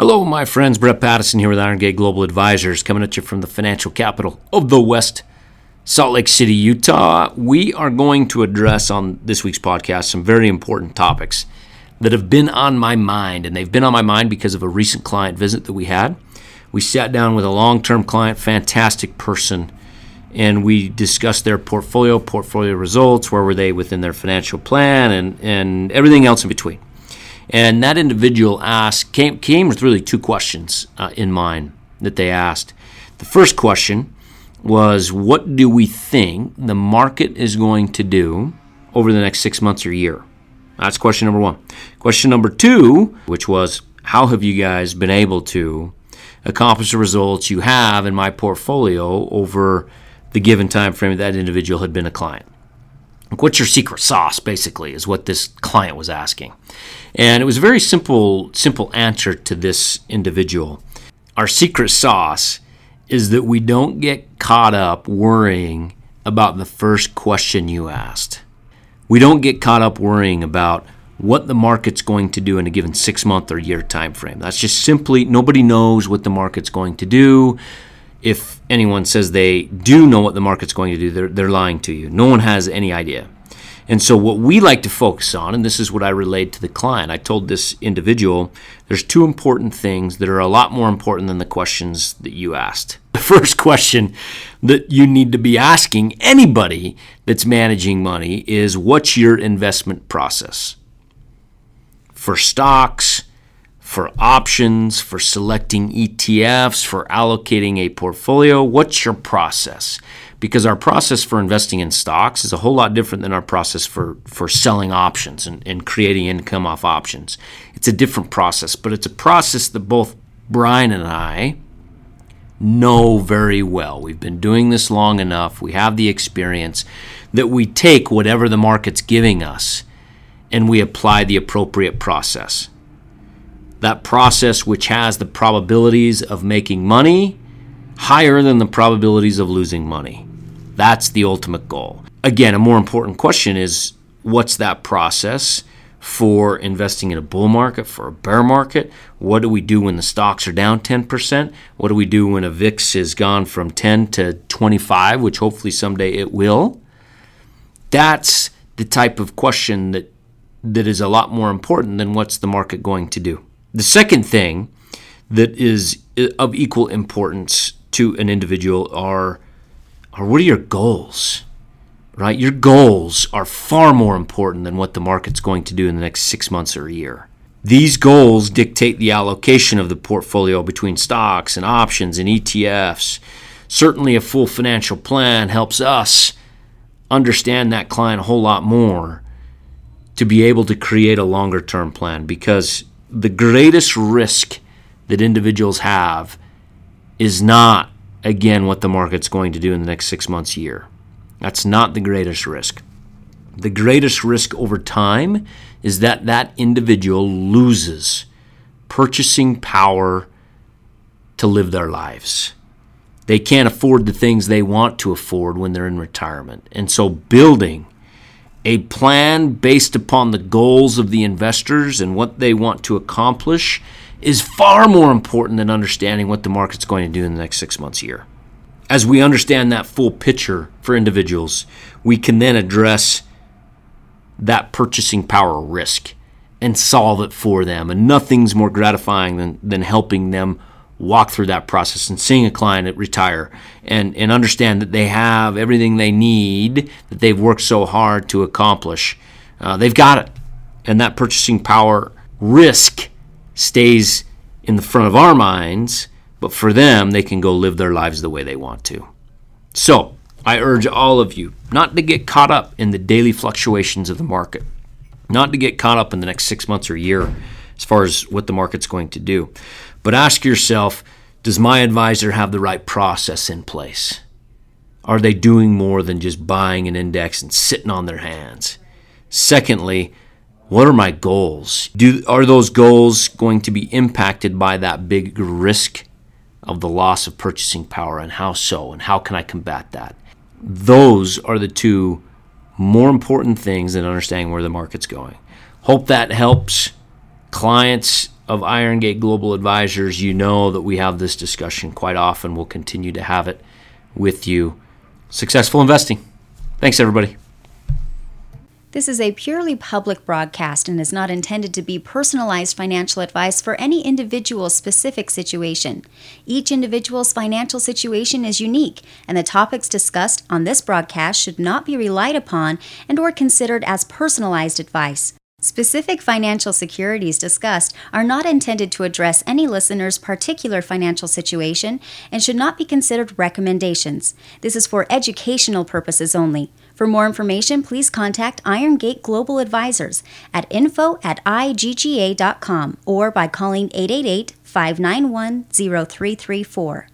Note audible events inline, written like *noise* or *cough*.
Hello, my friends. Brett Patterson here with Iron Gate Global Advisors, coming at you from the financial capital of the West, Salt Lake City, Utah. We are going to address on this week's podcast some very important topics that have been on my mind, and they've been on my mind because of a recent client visit that we had. We sat down with a long term client, fantastic person, and we discussed their portfolio, portfolio results, where were they within their financial plan, and, and everything else in between. And that individual asked, came, came with really two questions uh, in mind that they asked. The first question was, What do we think the market is going to do over the next six months or year? That's question number one. Question number two, which was, How have you guys been able to accomplish the results you have in my portfolio over the given time frame that individual had been a client? What's your secret sauce, basically, is what this client was asking. And it was a very simple, simple answer to this individual. Our secret sauce is that we don't get caught up worrying about the first question you asked. We don't get caught up worrying about what the market's going to do in a given six month or year time frame. That's just simply nobody knows what the market's going to do. If anyone says they do know what the market's going to do, they're, they're lying to you. No one has any idea. And so, what we like to focus on, and this is what I relayed to the client, I told this individual there's two important things that are a lot more important than the questions that you asked. *laughs* The first question that you need to be asking anybody that's managing money is what's your investment process? For stocks, for options, for selecting ETFs, for allocating a portfolio, what's your process? because our process for investing in stocks is a whole lot different than our process for, for selling options and, and creating income off options. It's a different process, but it's a process that both Brian and I know very well. We've been doing this long enough, we have the experience that we take whatever the market's giving us and we apply the appropriate process. That process, which has the probabilities of making money higher than the probabilities of losing money. That's the ultimate goal. Again, a more important question is what's that process for investing in a bull market, for a bear market? What do we do when the stocks are down 10%? What do we do when a VIX has gone from 10 to 25, which hopefully someday it will? That's the type of question that that is a lot more important than what's the market going to do. The second thing that is uh, of equal importance to an individual are or what are your goals? Right? Your goals are far more important than what the market's going to do in the next six months or a year. These goals dictate the allocation of the portfolio between stocks and options and ETFs. Certainly, a full financial plan helps us understand that client a whole lot more to be able to create a longer term plan because the greatest risk that individuals have is not again what the market's going to do in the next six months, year. That's not the greatest risk. The greatest risk over time is that that individual loses purchasing power to live their lives. They can't afford the things they want to afford when they're in retirement. And so, building a plan based upon the goals of the investors and what they want to accomplish is far more important than understanding what the market's going to do in the next six months, year. As we understand that full picture for individuals, we can then address that purchasing power risk and solve it for them. And nothing's more gratifying than, than helping them walk through that process and seeing a client retire and, and understand that they have everything they need that they've worked so hard to accomplish. Uh, they've got it. And that purchasing power risk stays in the front of our minds, but for them, they can go live their lives the way they want to. So, I urge all of you not to get caught up in the daily fluctuations of the market, not to get caught up in the next six months or year as far as what the market's going to do, but ask yourself does my advisor have the right process in place? Are they doing more than just buying an index and sitting on their hands? Secondly, what are my goals? Do are those goals going to be impacted by that big risk of the loss of purchasing power and how so and how can I combat that? Those are the two more important things than understanding where the market's going. Hope that helps clients of Irongate Global Advisors, you know that we have this discussion quite often. We'll continue to have it with you. Successful investing. Thanks, everybody. This is a purely public broadcast and is not intended to be personalized financial advice for any individual's specific situation. Each individual's financial situation is unique, and the topics discussed on this broadcast should not be relied upon and or considered as personalized advice. Specific financial securities discussed are not intended to address any listener's particular financial situation and should not be considered recommendations. This is for educational purposes only. For more information, please contact Irongate Global Advisors at info at igga.com or by calling 888 591 0334.